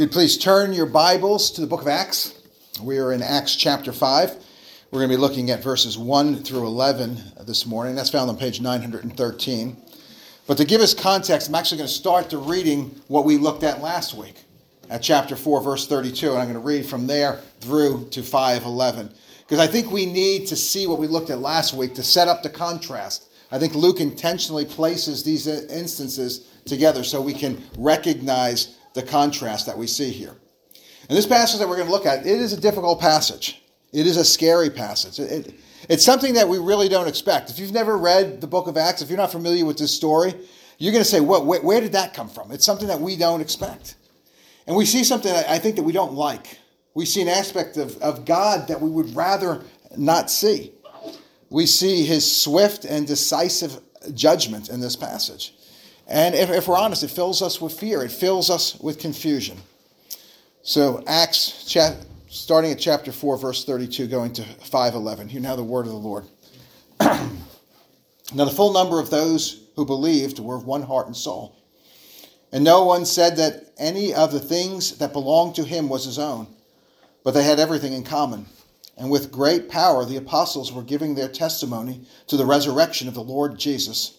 you'd please turn your Bibles to the book of Acts. We are in Acts chapter 5. We're going to be looking at verses 1 through 11 this morning. That's found on page 913. But to give us context, I'm actually going to start the reading what we looked at last week at chapter 4, verse 32. And I'm going to read from there through to 511. Because I think we need to see what we looked at last week to set up the contrast. I think Luke intentionally places these instances together so we can recognize the contrast that we see here. And this passage that we're going to look at, it is a difficult passage. It is a scary passage. It, it, it's something that we really don't expect. If you've never read the book of Acts, if you're not familiar with this story, you're going to say, what, where, where did that come from? It's something that we don't expect. And we see something I think that we don't like. We see an aspect of, of God that we would rather not see. We see his swift and decisive judgment in this passage. And if, if we're honest, it fills us with fear, it fills us with confusion. So, Acts starting at chapter 4, verse 32, going to 511. Hear now the word of the Lord. now, the full number of those who believed were of one heart and soul. And no one said that any of the things that belonged to him was his own, but they had everything in common. And with great power, the apostles were giving their testimony to the resurrection of the Lord Jesus,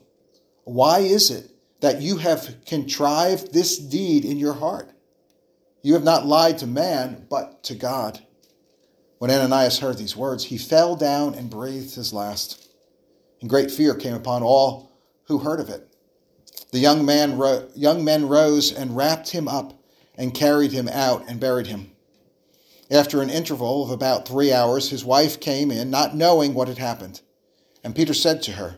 Why is it that you have contrived this deed in your heart? You have not lied to man, but to God. When Ananias heard these words, he fell down and breathed his last. And great fear came upon all who heard of it. The young, man ro- young men rose and wrapped him up and carried him out and buried him. After an interval of about three hours, his wife came in, not knowing what had happened. And Peter said to her,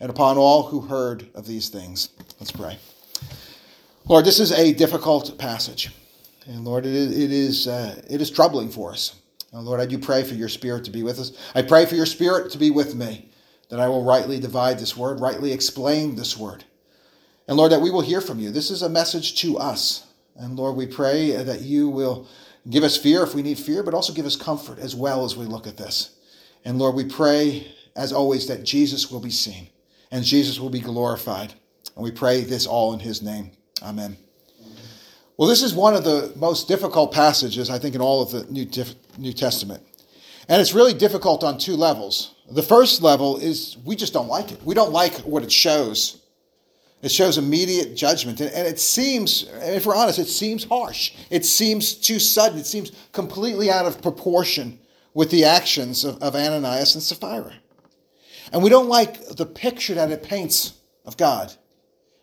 and upon all who heard of these things. Let's pray. Lord, this is a difficult passage. And Lord, it is, it is, uh, it is troubling for us. Lord, I do pray for your spirit to be with us. I pray for your spirit to be with me, that I will rightly divide this word, rightly explain this word. And Lord, that we will hear from you. This is a message to us. And Lord, we pray that you will give us fear if we need fear, but also give us comfort as well as we look at this. And Lord, we pray, as always, that Jesus will be seen and Jesus will be glorified. And we pray this all in his name. Amen. Well, this is one of the most difficult passages, I think, in all of the New, New Testament. And it's really difficult on two levels. The first level is we just don't like it. We don't like what it shows. It shows immediate judgment. And it seems, if we're honest, it seems harsh. It seems too sudden. It seems completely out of proportion with the actions of, of Ananias and Sapphira. And we don't like the picture that it paints of God.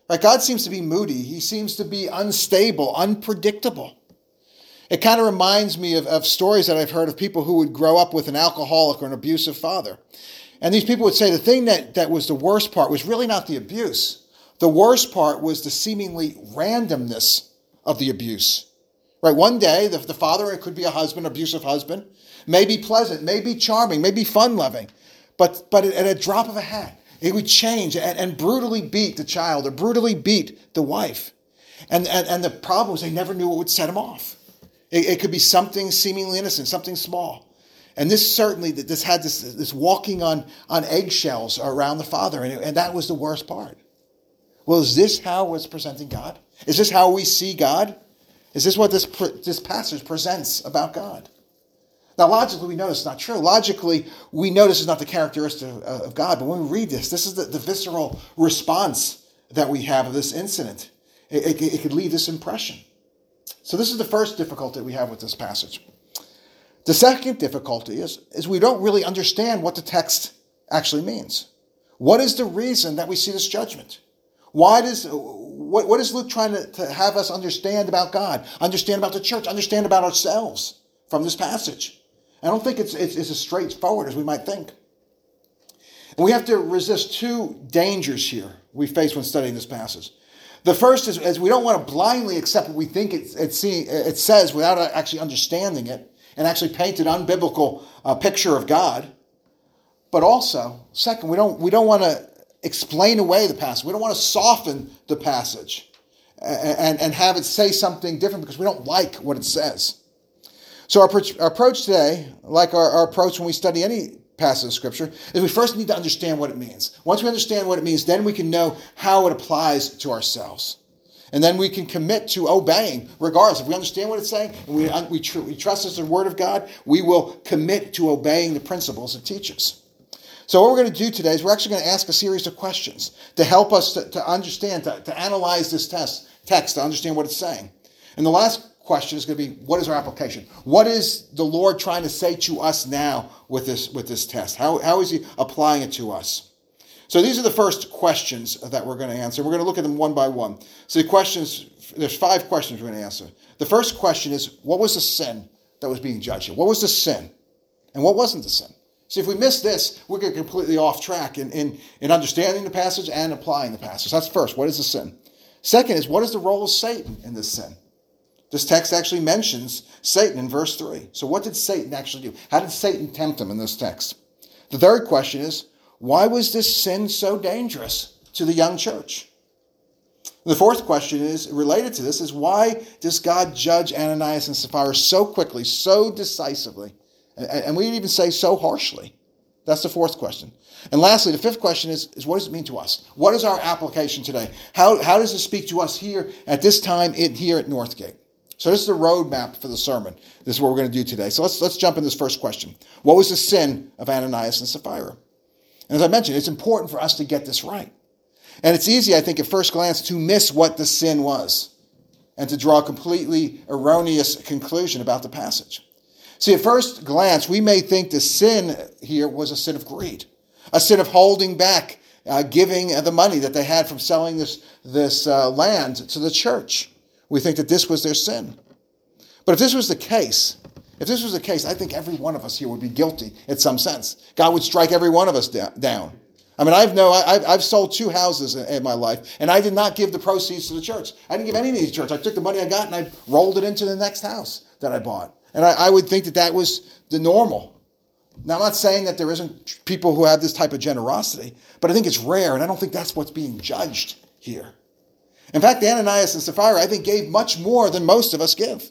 Right? God seems to be moody. He seems to be unstable, unpredictable. It kind of reminds me of, of stories that I've heard of people who would grow up with an alcoholic or an abusive father. And these people would say the thing that, that was the worst part was really not the abuse. The worst part was the seemingly randomness of the abuse. Right? One day, the, the father, it could be a husband, abusive husband, may be pleasant, may be charming, may be fun loving. But, but at a drop of a hat, it would change and, and brutally beat the child or brutally beat the wife. And, and, and the problem was they never knew what would set them off. It, it could be something seemingly innocent, something small. And this certainly, this had this, this walking on, on eggshells around the Father, and, and that was the worst part. Well, is this how it's presenting God? Is this how we see God? Is this what this, this passage presents about God? Now, logically, we know this is not true. Logically, we know this is not the characteristic uh, of God. But when we read this, this is the, the visceral response that we have of this incident. It, it, it could leave this impression. So, this is the first difficulty we have with this passage. The second difficulty is, is we don't really understand what the text actually means. What is the reason that we see this judgment? Why does what, what is Luke trying to, to have us understand about God, understand about the church, understand about ourselves from this passage? I don't think it's, it's, it's as straightforward as we might think. We have to resist two dangers here we face when studying this passage. The first is, is we don't want to blindly accept what we think it, it, see, it says without actually understanding it and actually paint an unbiblical uh, picture of God. But also, second, we don't, we don't want to explain away the passage. We don't want to soften the passage and, and, and have it say something different because we don't like what it says. So our, our approach today, like our, our approach when we study any passage of scripture, is we first need to understand what it means. Once we understand what it means, then we can know how it applies to ourselves. And then we can commit to obeying, regardless. If we understand what it's saying and we, we, tr- we trust it's the Word of God, we will commit to obeying the principles it teaches. So, what we're going to do today is we're actually going to ask a series of questions to help us to, to understand, to, to analyze this test, text, to understand what it's saying. And the last question is going to be what is our application? What is the Lord trying to say to us now with this, with this test? How, how is He applying it to us? So these are the first questions that we're going to answer. We're going to look at them one by one. So the questions, there's five questions we're going to answer. The first question is what was the sin that was being judged here? What was the sin? And what wasn't the sin? See, if we miss this, we're get completely off track in, in, in understanding the passage and applying the passage. That's first. What is the sin? Second is what is the role of Satan in this sin? This text actually mentions Satan in verse 3. So, what did Satan actually do? How did Satan tempt him in this text? The third question is why was this sin so dangerous to the young church? The fourth question is related to this is why does God judge Ananias and Sapphira so quickly, so decisively, and we even say so harshly? That's the fourth question. And lastly, the fifth question is, is what does it mean to us? What is our application today? How, how does it speak to us here at this time in, here at Northgate? So this is the roadmap for the sermon. This is what we're going to do today. So let's, let's jump in this first question. What was the sin of Ananias and Sapphira? And as I mentioned, it's important for us to get this right. And it's easy, I think, at first glance to miss what the sin was and to draw a completely erroneous conclusion about the passage. See, at first glance, we may think the sin here was a sin of greed, a sin of holding back uh, giving the money that they had from selling this, this uh, land to the church. We think that this was their sin. But if this was the case, if this was the case, I think every one of us here would be guilty in some sense. God would strike every one of us down. I mean, I've no, I've, I've sold two houses in, my life, and I did not give the proceeds to the church. I didn't give any to the church. I took the money I got and I rolled it into the next house that I bought. And I, I would think that that was the normal. Now, I'm not saying that there isn't people who have this type of generosity, but I think it's rare, and I don't think that's what's being judged here. In fact, Ananias and Sapphira, I think, gave much more than most of us give.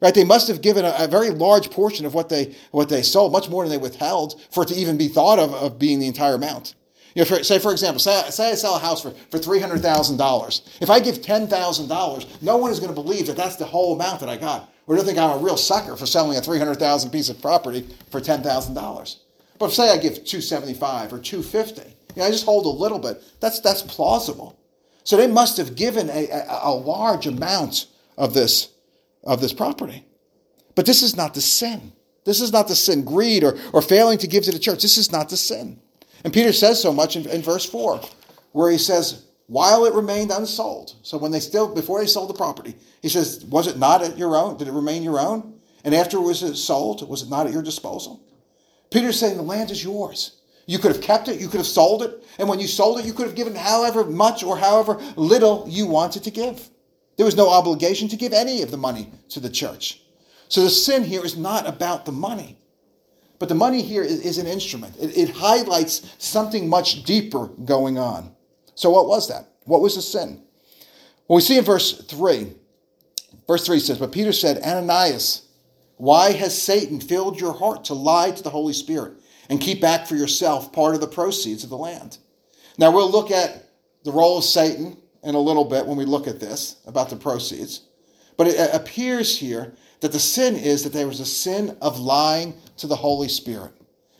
Right? They must have given a, a, very large portion of what they, what they sold, much more than they withheld for it to even be thought of, of being the entire amount. You know, for, say, for example, say, say I sell a house for, for $300,000. If I give $10,000, no one is going to believe that that's the whole amount that I got. Or they'll think I'm a real sucker for selling a 300000 piece of property for $10,000. But say I give 275 or 250 you know, I just hold a little bit, that's, that's plausible. So they must have given a, a, a large amount of this, of this property. But this is not the sin. This is not the sin, greed or, or failing to give to the church. This is not the sin. And Peter says so much in, in verse 4, where he says, while it remained unsold. So when they still, before they sold the property, he says, was it not at your own? Did it remain your own? And after it was sold, was it not at your disposal? Peter's saying the land is yours. You could have kept it, you could have sold it, and when you sold it, you could have given however much or however little you wanted to give. There was no obligation to give any of the money to the church. So the sin here is not about the money. But the money here is, is an instrument. It, it highlights something much deeper going on. So what was that? What was the sin? Well, we see in verse 3, verse 3 says, But Peter said, Ananias, why has Satan filled your heart to lie to the Holy Spirit and keep back for yourself part of the proceeds of the land? Now, we'll look at the role of Satan in a little bit when we look at this about the proceeds. But it appears here that the sin is that there was a sin of lying to the Holy Spirit.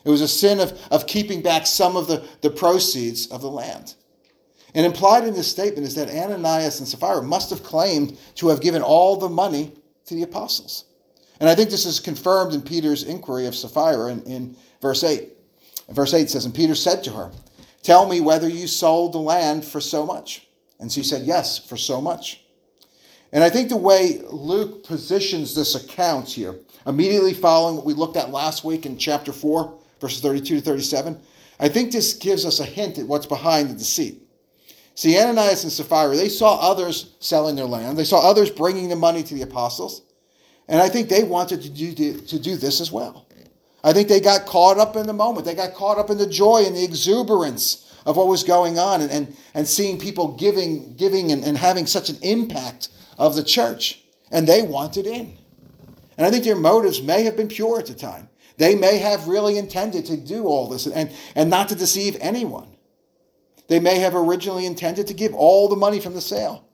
It was a sin of, of keeping back some of the, the proceeds of the land. And implied in this statement is that Ananias and Sapphira must have claimed to have given all the money to the apostles. And I think this is confirmed in Peter's inquiry of Sapphira in, in verse 8. Verse 8 says, And Peter said to her, Tell me whether you sold the land for so much. And she said, Yes, for so much. And I think the way Luke positions this account here, immediately following what we looked at last week in chapter 4, verses 32 to 37, I think this gives us a hint at what's behind the deceit. See, Ananias and Sapphira, they saw others selling their land, they saw others bringing the money to the apostles, and I think they wanted to do, to do this as well. I think they got caught up in the moment. They got caught up in the joy and the exuberance of what was going on and, and, and seeing people giving, giving and, and having such an impact of the church. And they wanted in. And I think their motives may have been pure at the time. They may have really intended to do all this and, and not to deceive anyone. They may have originally intended to give all the money from the sale,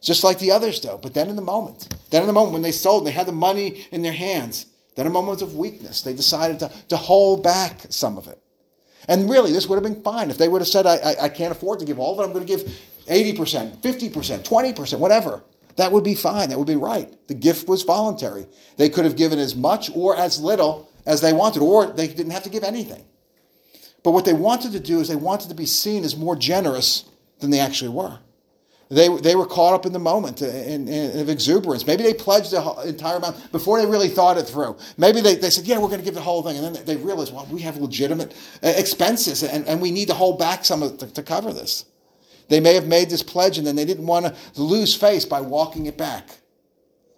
just like the others, though. But then in the moment, then in the moment when they sold, and they had the money in their hands. Then, in moments of weakness, they decided to, to hold back some of it. And really, this would have been fine if they would have said, I, I, I can't afford to give all of it. I'm going to give 80%, 50%, 20%, whatever. That would be fine. That would be right. The gift was voluntary. They could have given as much or as little as they wanted, or they didn't have to give anything. But what they wanted to do is they wanted to be seen as more generous than they actually were. They, they were caught up in the moment in, in, of exuberance. Maybe they pledged the entire amount before they really thought it through. Maybe they, they said, yeah, we're going to give the whole thing. And then they realized, well, we have legitimate uh, expenses and, and we need to hold back some of to, to cover this. They may have made this pledge and then they didn't want to lose face by walking it back.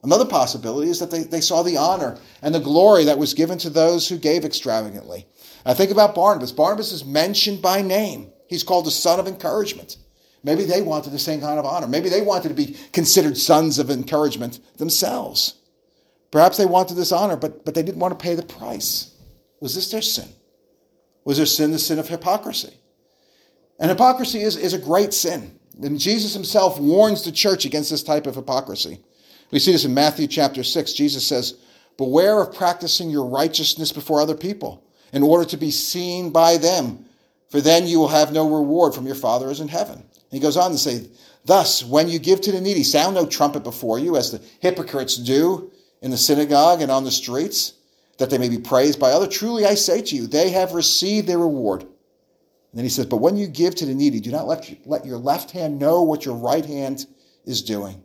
Another possibility is that they, they saw the honor and the glory that was given to those who gave extravagantly. I think about Barnabas. Barnabas is mentioned by name. He's called the son of encouragement. Maybe they wanted the same kind of honor. Maybe they wanted to be considered sons of encouragement themselves. Perhaps they wanted this honor, but, but they didn't want to pay the price. Was this their sin? Was their sin the sin of hypocrisy? And hypocrisy is, is a great sin. And Jesus himself warns the church against this type of hypocrisy. We see this in Matthew chapter 6. Jesus says, Beware of practicing your righteousness before other people in order to be seen by them, for then you will have no reward from your Father who is in heaven. He goes on to say, Thus, when you give to the needy, sound no trumpet before you, as the hypocrites do in the synagogue and on the streets, that they may be praised by others. Truly I say to you, they have received their reward. And then he says, But when you give to the needy, do not let, let your left hand know what your right hand is doing,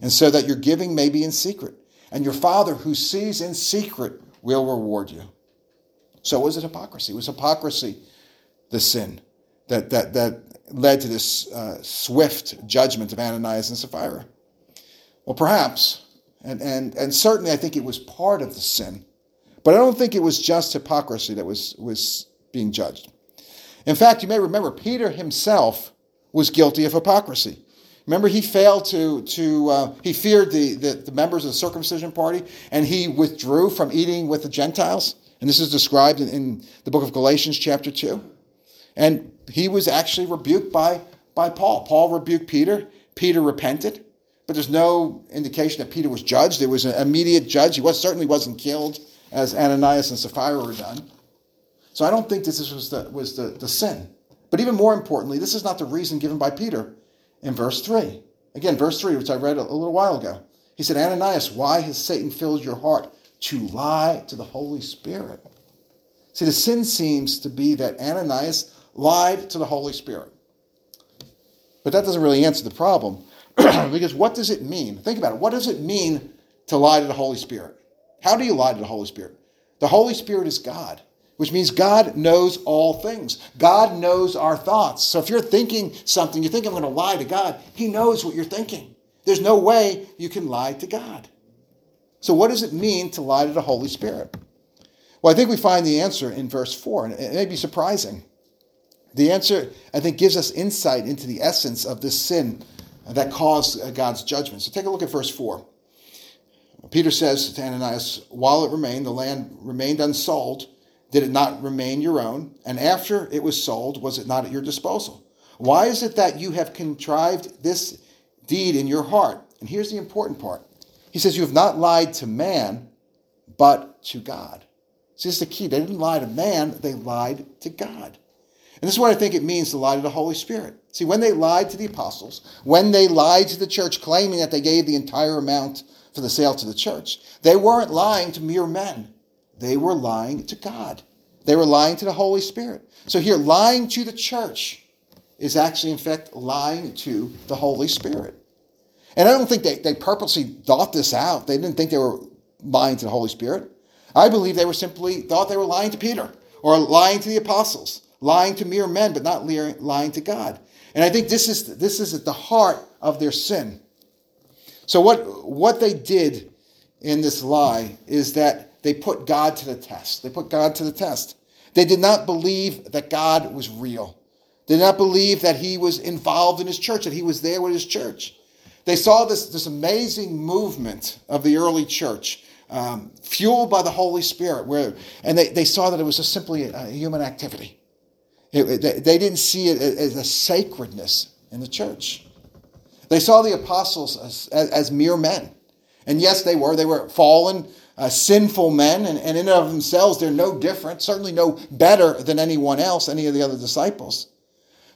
and so that your giving may be in secret. And your Father who sees in secret will reward you. So was it hypocrisy? It was hypocrisy the sin that, that, that led to this uh, swift judgment of Ananias and Sapphira? Well, perhaps, and, and, and certainly I think it was part of the sin, but I don't think it was just hypocrisy that was, was being judged. In fact, you may remember Peter himself was guilty of hypocrisy. Remember, he failed to, to uh, he feared the, the, the, members of the circumcision party, and he withdrew from eating with the Gentiles. And this is described in, in the book of Galatians, chapter 2. And he was actually rebuked by, by Paul. Paul rebuked Peter. Peter repented, but there's no indication that Peter was judged. There was an immediate judge. He was, certainly wasn't killed as Ananias and Sapphira were done. So I don't think this was the, was the, the sin. But even more importantly, this is not the reason given by Peter in verse 3. Again, verse 3, which I read a, a little while ago. He said, Ananias, why has Satan filled your heart to lie to the Holy Spirit? See, the sin seems to be that Ananias lied to the Holy Spirit. But that doesn't really answer the problem. because what does it mean? Think about it. What does it mean to lie to the Holy Spirit? How do you lie to the Holy Spirit? The Holy Spirit is God which means God knows all things. God knows our thoughts. So if you're thinking something, you think I'm going to lie to God, He knows what you're thinking. There's no way you can lie to God. So, what does it mean to lie to the Holy Spirit? Well, I think we find the answer in verse 4, and it may be surprising. The answer, I think, gives us insight into the essence of this sin that caused uh, God's judgment. So take a look at verse 4. Peter says to Ananias, While it remained, the land remained unsold, did it not remain your own? And after it was sold, was it not at your disposal? Why is it that you have contrived this deed in your heart? And here's the important part. He says, You have not lied to man, but to God. See, this is the key. They didn't lie to man, they lied to God. And this is what I think it means to lie to the Holy Spirit. See, when they lied to the apostles, when they lied to the church, claiming that they gave the entire amount for the sale to the church, they weren't lying to mere men. They were lying to God. They were lying to the Holy Spirit. So here, lying to the church is actually, in fact, lying to the Holy Spirit. And I don't think they, they purposely thought this out. They didn't think they were lying to the Holy Spirit. I believe they were simply thought they were lying to Peter or lying to the apostles, lying to mere men, but not lying to God. And I think this is, this is at the heart of their sin. So what, what they did in this lie is that they put God to the test. They put God to the test. They did not believe that God was real. They did not believe that he was involved in his church, that he was there with his church. They saw this, this amazing movement of the early church, um, fueled by the Holy Spirit, where, and they, they saw that it was just simply a, human activity. It, it, they didn't see it as a sacredness in the church. They saw the apostles as, as, as mere men. And yes, they were. They were fallen, uh, sinful men, and, and in and of themselves, they're no different, certainly no better than anyone else, any of the other disciples.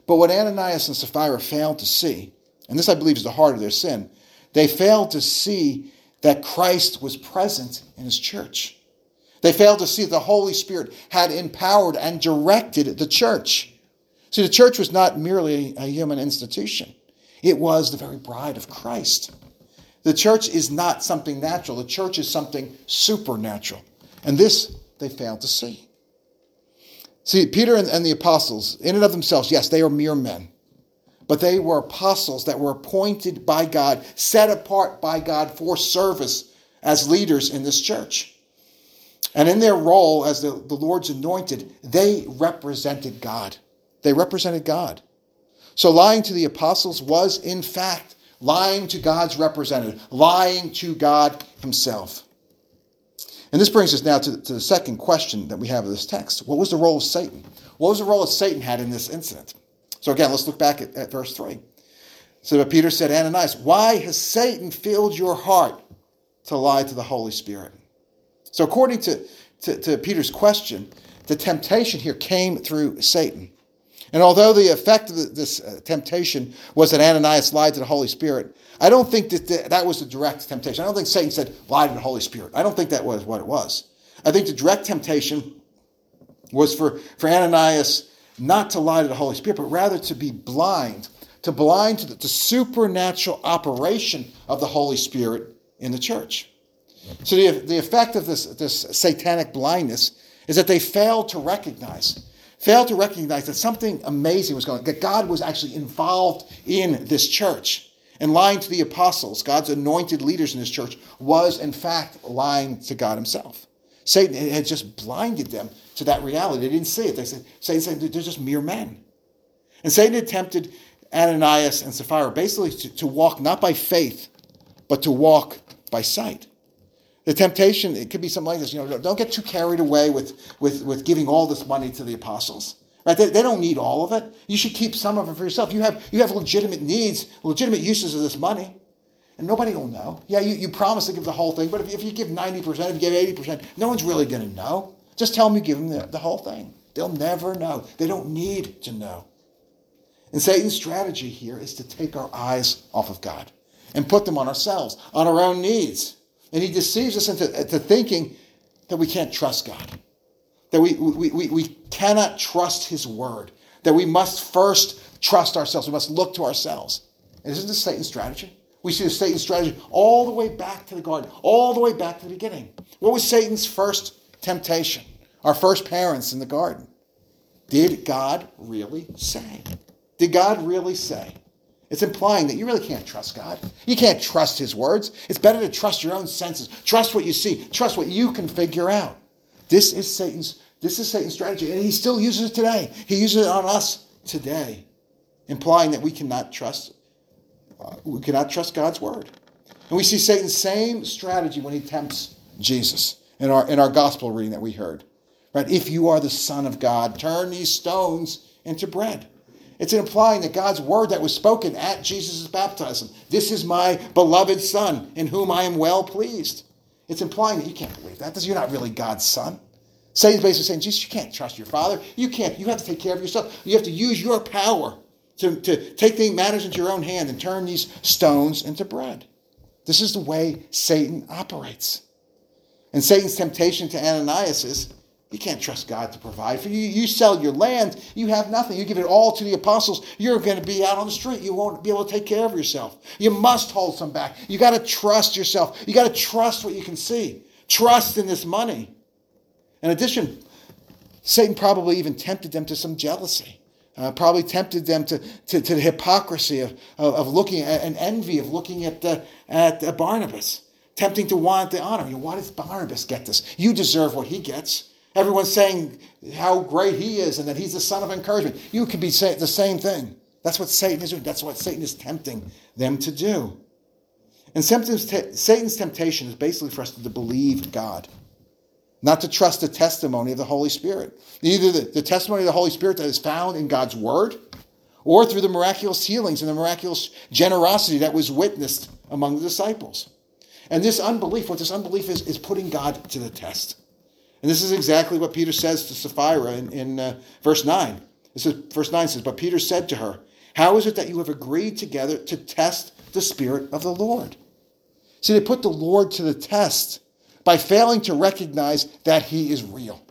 But what Ananias and Sapphira failed to see, and this I believe is the heart of their sin, they failed to see that Christ was present in his church. They failed to see the Holy Spirit had empowered and directed the church. See, the church was not merely a human institution. It was the very bride of Christ. The church is not something natural, the church is something supernatural. And this they failed to see. See, Peter and the apostles, in and of themselves, yes, they are mere men. But they were apostles that were appointed by God, set apart by God for service as leaders in this church. And in their role as the, the Lord's anointed, they represented God. They represented God. So lying to the apostles was, in fact, lying to God's representative, lying to God himself. And this brings us now to, to the second question that we have of this text. What was the role of Satan? What was the role that Satan had in this incident? So again, let's look back at, at verse 3. So but Peter said, Ananias, why has Satan filled your heart to lie to the Holy Spirit? So according to, to, to Peter's question, the temptation here came through Satan. And although the effect of this uh, temptation was that Ananias lied to the Holy Spirit, I don't think that that was the direct temptation. I don't think Satan said, lie to the Holy Spirit. I don't think that was what it was. I think the direct temptation was for, for Ananias not to lie to the Holy Spirit, but rather to be blind, to blind to the, the supernatural operation of the Holy Spirit in the church. So the, the effect of this, this satanic blindness is that they failed to recognize failed to recognize that something amazing was going on, that God was actually involved in this church. And lying to the apostles, God's anointed leaders in this church, was in fact lying to God himself. Satan had just blinded them to that reality. They didn't see it. They said, Satan said, they're just mere men. And Satan had tempted Ananias and Sapphira basically to, to walk not by faith, but to walk by sight. The temptation, it could be something like this, you know, don't get too carried away with, with, with giving all this money to the apostles. Right? They, they don't need all of it. You should keep some of it for yourself. You have, you have legitimate needs, legitimate uses of this money. And nobody will know. Yeah, you, you promise to give the whole thing, but if, if you give 90%, if you give 80%, no one's really going to know. Just tell them you give them the, the whole thing. They'll never know. They don't need to know. And Satan's strategy here is to take our eyes off of God and put them on ourselves, on our own needs. And he deceives us into, into thinking that we can't trust God, that we, we, we, we cannot trust his word, that we must first trust ourselves, we must look to ourselves. And isn't this Satan's strategy? We see the Satan's strategy all the way back to the garden, all the way back to the beginning. What was Satan's first temptation? Our first parents in the garden. Did God really say? Did God really say? It's implying that you really can't trust God. You can't trust His words. It's better to trust your own senses. Trust what you see. Trust what you can figure out. This is Satan's. This is Satan's strategy, and he still uses it today. He uses it on us today, implying that we cannot trust uh, we cannot trust God's word. And we see Satan's same strategy when he tempts Jesus in our, in our gospel reading that we heard. Right? If you are the Son of God, turn these stones into bread. It's implying that God's word that was spoken at Jesus' baptism, this is my beloved Son, in whom I am well pleased. It's implying that you can't believe that. You're not really God's son. Satan's basically saying, Jesus, you can't trust your father. You can't. You have to take care of yourself. You have to use your power to, to take the matters into your own hand and turn these stones into bread. This is the way Satan operates. And Satan's temptation to Ananias is you can't trust God to provide for you. You sell your land, you have nothing. You give it all to the apostles, you're going to be out on the street. You won't be able to take care of yourself. You must hold some back. You got to trust yourself. You got to trust what you can see. Trust in this money. In addition, Satan probably even tempted them to some jealousy. Uh, probably tempted them to, to, to the hypocrisy of, of, of, looking at an envy of looking at, at Barnabas, tempting to want the honor. You know, why does Barnabas get this? You deserve what he gets. Everyone's saying how great he is and that he's the son of encouragement. You could be saying the same thing. That's what Satan is doing. That's what Satan is tempting them to do. And Satan's temptation is basically for us to believe God, not to trust the testimony of the Holy Spirit. Either the, the testimony of the Holy Spirit that is found in God's Word or through the miraculous healings and the miraculous generosity that was witnessed among the disciples. And this unbelief, what this unbelief is, is putting God to the test. And this is exactly what Peter says to Sapphira in, in uh, verse 9. This is verse 9 says, But Peter said to her, How is it that you have agreed together to test the Spirit of the Lord? See, they put the Lord to the test by failing to recognize that he is real,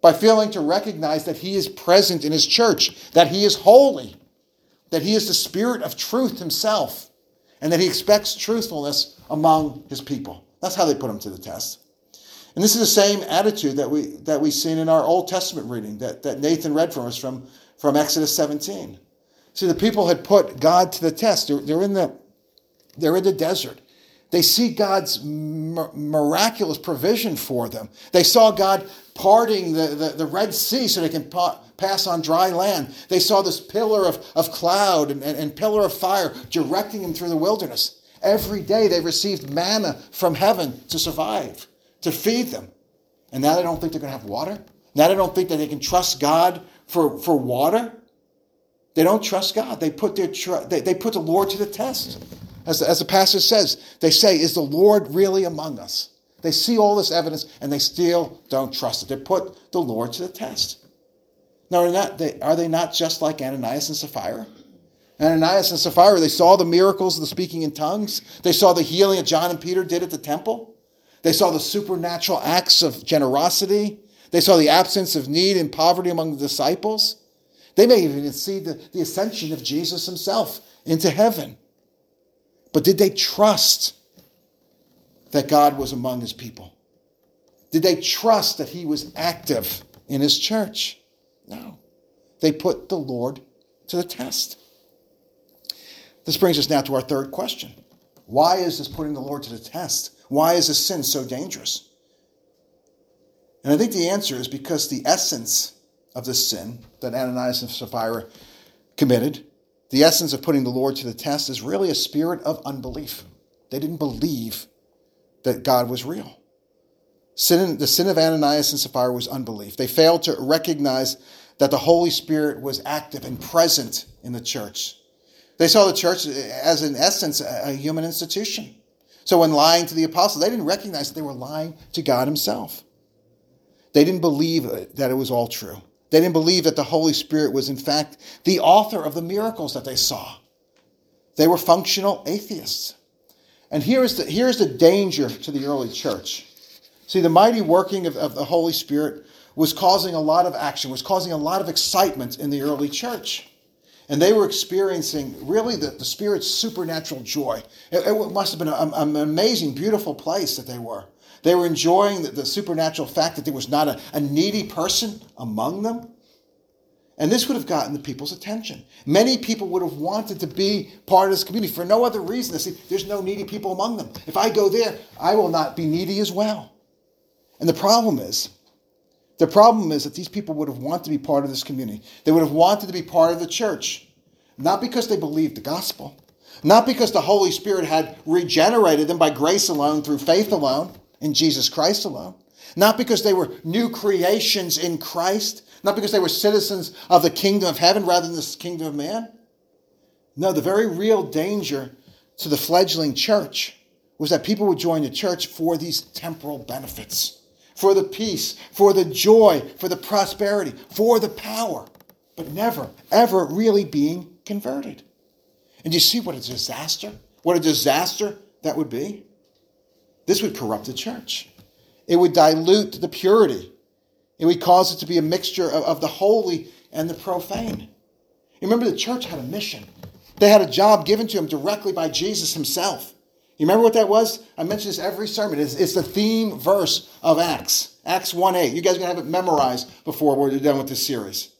by failing to recognize that he is present in his church, that he is holy, that he is the Spirit of truth himself, and that he expects truthfulness among his people. That's how they put him to the test. And this is the same attitude that we that we've seen in our Old Testament reading that, that Nathan read from us from, from Exodus 17. See, the people had put God to the test. They're, they're in the they're in the desert. They see God's miraculous provision for them. They saw God parting the, the, the Red Sea so they can pa- pass on dry land. They saw this pillar of, of cloud and, and, and pillar of fire directing them through the wilderness. Every day they received manna from heaven to survive to feed them. And now they don't think they're going to have water. Now they don't think that they can trust God for, for water. They don't trust God. They put, their tr- they, they put the Lord to the test. As as the passage says, they say, Is the Lord really among us? They see all this evidence and they still don't trust it. They put the Lord to the test. Now, are, not, they, are they not just like Ananias and Sapphira? Ananias and Sapphira, they saw the miracles of the speaking in tongues. They saw the healing that John and Peter did at the temple. They saw the supernatural acts of generosity. They saw the absence of need and poverty among the disciples. They may even see the, the ascension of Jesus himself into heaven. But did they trust that God was among his people? Did they trust that he was active in his church? No. They put the Lord to the test. This brings us now to our third question. Why is this putting the Lord to the test? Why is this sin so dangerous? And I think the answer is because the essence of this sin that Ananias and Sapphira committed, the essence of putting the Lord to the test, is really a spirit of unbelief. They didn't believe that God was real. Sin, the sin of Ananias and Sapphira was unbelief. They failed to recognize that the Holy Spirit was active and present in the church. They saw the church as, in essence, a human institution. So, when lying to the apostles, they didn't recognize that they were lying to God Himself. They didn't believe that it was all true. They didn't believe that the Holy Spirit was, in fact, the author of the miracles that they saw. They were functional atheists. And here is the, here is the danger to the early church. See, the mighty working of, of the Holy Spirit was causing a lot of action, was causing a lot of excitement in the early church. And they were experiencing really the, the Spirit's supernatural joy. It, it must have been a, an amazing, beautiful place that they were. They were enjoying the, the supernatural fact that there was not a, a needy person among them. And this would have gotten the people's attention. Many people would have wanted to be part of this community for no other reason. See, there's no needy people among them. If I go there, I will not be needy as well. And the problem is, the problem is that these people would have wanted to be part of this community. They would have wanted to be part of the church, not because they believed the gospel, Not because the Holy Spirit had regenerated them by grace alone, through faith alone, in Jesus Christ alone. Not because they were new creations in Christ. Not because they were citizens of the kingdom of heaven rather than the kingdom of man. No, the very real danger to the fledgling church was that people would join the church for these temporal benefits, for the peace, for the joy, for the prosperity, for the power, but never, ever really being converted. And you see what a disaster, what a disaster that would be? This would corrupt the church. It would dilute the purity. It would cause it to be a mixture of, of the holy and the profane. remember, the church had a mission. They had a job given to them directly by Jesus himself. You remember what that was? I mention this every sermon. It's, it's the theme verse of Acts. Acts 1 8. You guys are going to have it memorized before we're done with this series.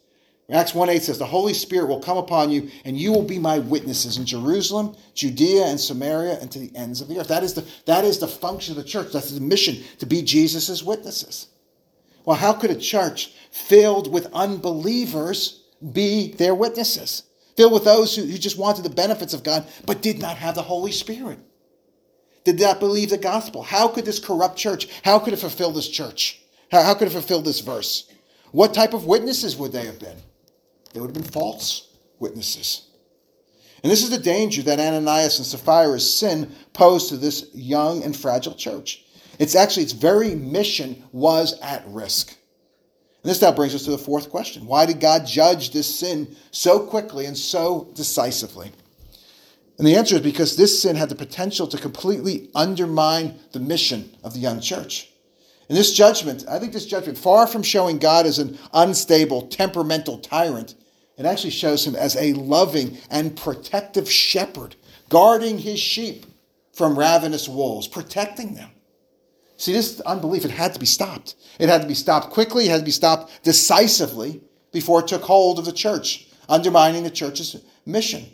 Acts 1 8 says, The Holy Spirit will come upon you, and you will be my witnesses in Jerusalem, Judea, and Samaria, and to the ends of the earth. That is the, that is the function of the church. That's the mission, to be Jesus' witnesses. Well, how could a church filled with unbelievers be their witnesses? Filled with those who, who just wanted the benefits of God, but did not have the Holy Spirit? Did not believe the gospel? How could this corrupt church, how could it fulfill this church? How, how could it fulfill this verse? What type of witnesses would they have been? They would have been false witnesses. And this is the danger that Ananias and Sapphira's sin posed to this young and fragile church. It's actually, its very mission was at risk. And this now brings us to the fourth question Why did God judge this sin so quickly and so decisively? And the answer is because this sin had the potential to completely undermine the mission of the young church. And this judgment, I think this judgment, far from showing God as an unstable, temperamental tyrant, it actually shows him as a loving and protective shepherd, guarding his sheep from ravenous wolves, protecting them. See, this unbelief, it had to be stopped. It had to be stopped quickly, it had to be stopped decisively before it took hold of the church, undermining the church's mission.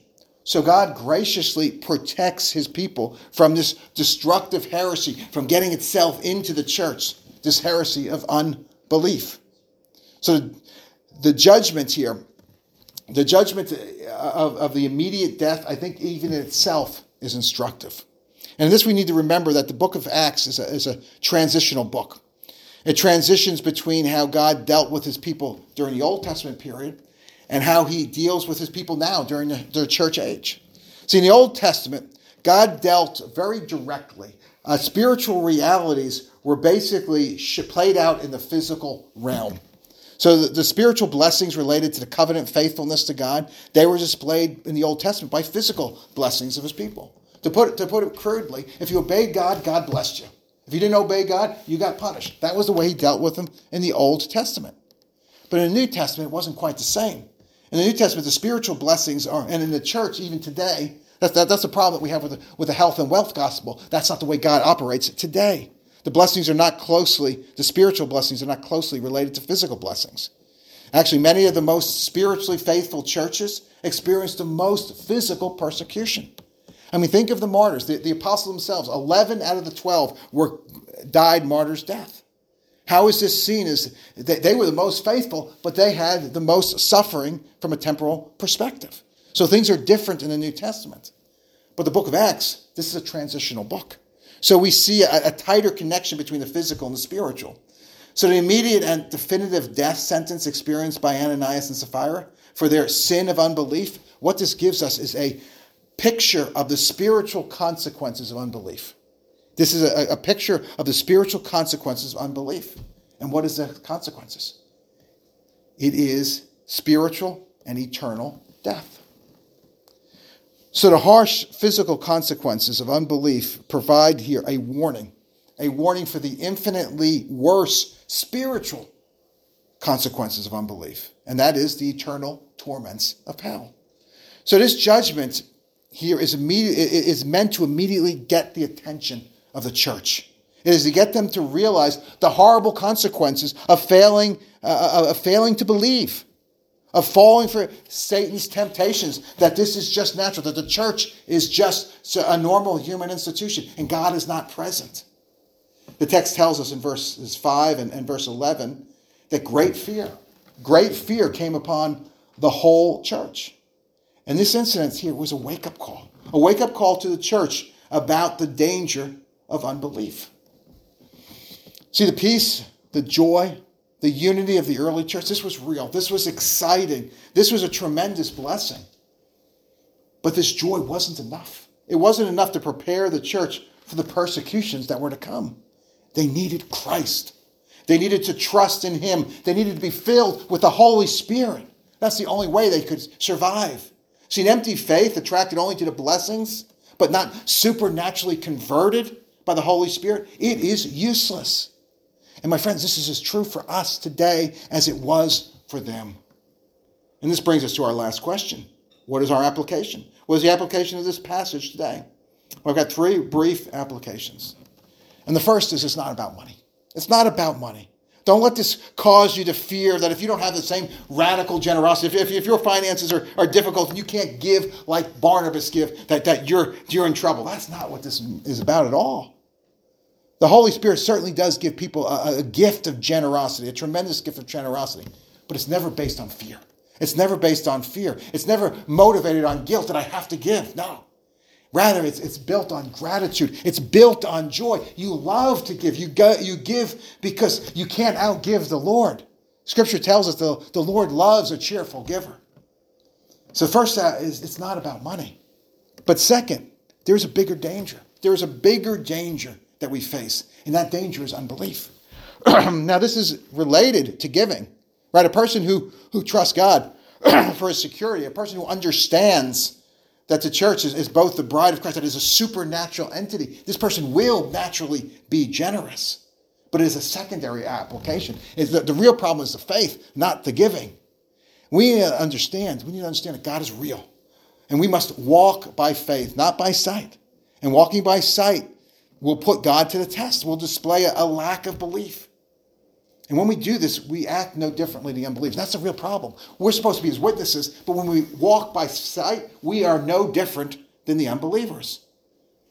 So God graciously protects his people from this destructive heresy, from getting itself into the church this heresy of unbelief. So the judgment here, the judgment uh, of, of the immediate death, I think even in itself is instructive. And this, we need to remember that the book of Acts is a, is a transitional book. It transitions between how God dealt with his people during the Old Testament period and how he deals with his people now during the, the church age. See, in the Old Testament, God dealt very directly. Uh, spiritual realities were basically played out in the physical realm. So the, the, spiritual blessings related to the covenant faithfulness to God, they were displayed in the Old Testament by physical blessings of his people. To put, it, to put it crudely, if you obeyed God, God blessed you. If you didn't obey God, you got punished. That was the way he dealt with them in the Old Testament. But in the New Testament, it wasn't quite the same. In the New Testament, the spiritual blessings are, and in the church, even today, that's, that, that's the problem that we have with the, with the health and wealth gospel. That's not the way God operates today. The blessings are not closely, the spiritual blessings are not closely related to physical blessings. Actually, many of the most spiritually faithful churches experience the most physical persecution. I mean, think of the martyrs, the, the apostles themselves. 11 out of the 12 were, died martyrs' death. How is this seen as they, they were the most faithful, but they had the most suffering from a temporal perspective? So things are different in the New Testament. But the book of Acts, this is a transitional book. So we see a, a tighter connection between the physical and the spiritual. So the immediate and definitive death sentence experienced by Ananias and Sapphira for their sin of unbelief, what this gives us is a picture of the spiritual consequences of unbelief. This is a, a picture of the spiritual consequences of unbelief. And what is the consequences? It is spiritual and eternal death. So the harsh physical consequences of unbelief provide here a warning, a warning for the infinitely worse spiritual consequences of unbelief, and that is the eternal torments of hell. So this judgment here is, immediate, is meant to immediately get the attention of the church. It is to get them to realize the horrible consequences of failing, uh, of failing to believe of falling for Satan's temptations, that this is just natural, that the church is just a normal human institution and God is not present. The text tells us in verses 5 and, and verse 11 that great fear, great fear came upon the whole church. And this incident here was a wake up call. a wake up call to the church about the danger of unbelief. See, the peace, the joy, the unity of the early church, this was real. This was exciting. This was a tremendous blessing. But this joy wasn't enough. It wasn't enough to prepare the church for the persecutions that were to come. They needed Christ. They needed to trust in Him. They needed to be filled with the Holy Spirit. That's the only way they could survive. See, an empty faith attracted only to the blessings, but not supernaturally converted by the Holy Spirit, it is useless. And my friends, this is as true for us today as it was for them. And this brings us to our last question What is our application? What is the application of this passage today? Well, I've got three brief applications. And the first is it's not about money. It's not about money. Don't let this cause you to fear that if you don't have the same radical generosity, if, if, if your finances are, are difficult and you can't give like Barnabas give, that, that you're, you're in trouble. That's not what this is about at all. The Holy Spirit certainly does give people a, a gift of generosity, a tremendous gift of generosity, but it's never based on fear. It's never based on fear. It's never motivated on guilt that I have to give. No. Rather, it's, it's built on gratitude. It's built on joy. You love to give. You, go, you give because you can't outgive the Lord. Scripture tells us the, the Lord loves a cheerful giver. So, first, uh, is it's not about money. But second, there's a bigger danger. There's a bigger danger that we face, and that danger is unbelief. now, this is related to giving, right? A person who, who trusts God for his security, a person who understands that the church is, is both the bride of Christ, that is a supernatural entity. This person will naturally be generous, but it is a secondary application. The, the real problem is the faith, not the giving. We understand, we need to understand that God is real. And we must walk by faith, not by sight. And walking by sight will put God to the test, We'll display a, lack of belief. And when we do this, we act no differently than the unbelievers. That's a real problem. We're supposed to be his witnesses, but when we walk by sight, we are no different than the unbelievers.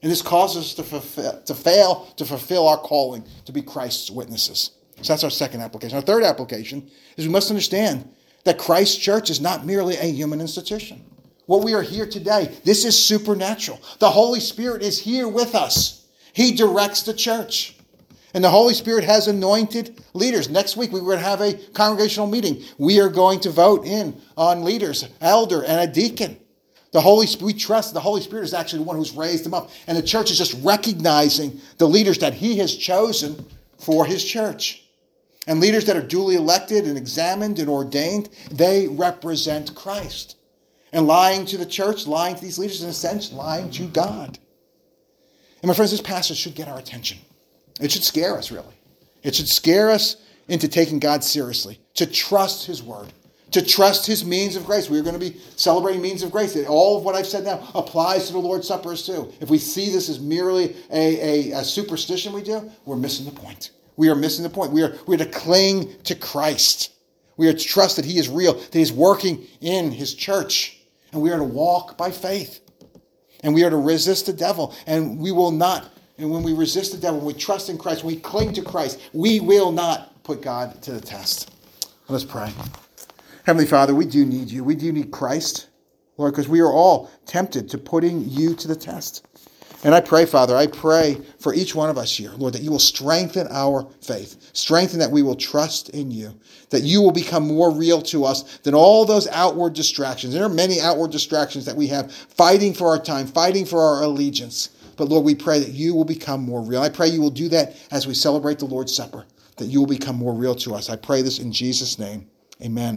And this causes us to, fulfill, to fail to fulfill our calling to be Christ's witnesses. So that's our second application. Our third application is we must understand that Christ's church is not merely a human institution. What we are here today, this is supernatural. The Holy Spirit is here with us. He directs the church. And the Holy Spirit has anointed leaders. Next week, we're going to have a congregational meeting. We are going to vote in on leaders, elder, and a deacon. The Holy Spirit, we trust the Holy Spirit is actually the one who's raised them up. And the church is just recognizing the leaders that he has chosen for his church. And leaders that are duly elected and examined and ordained, they represent Christ. And lying to the church, lying to these leaders, in a sense, lying to God. And my friends, this passage should get our attention. It should scare us, really. It should scare us into taking God seriously, to trust His word, to trust His means of grace. We're going to be celebrating means of grace. All of what I've said now applies to the Lord's Supper too. If we see this as merely a, a, a superstition we do, we're missing the point. We are missing the point. We are, we're to cling to Christ. We are to trust that He is real, that He's working in His church. And we are to walk by faith. And we are to resist the devil. And we will not and when we resist the devil, we trust in Christ, we cling to Christ, we will not put God to the test. Let's pray. Heavenly Father, we do need you. We do need Christ, Lord, because we are all tempted to putting you to the test. And I pray, Father, I pray for each one of us here, Lord, that you will strengthen our faith, strengthen that we will trust in you, that you will become more real to us than all those outward distractions. There are many outward distractions that we have fighting for our time, fighting for our allegiance. But Lord, we pray that you will become more real. I pray you will do that as we celebrate the Lord's Supper, that you will become more real to us. I pray this in Jesus' name. Amen.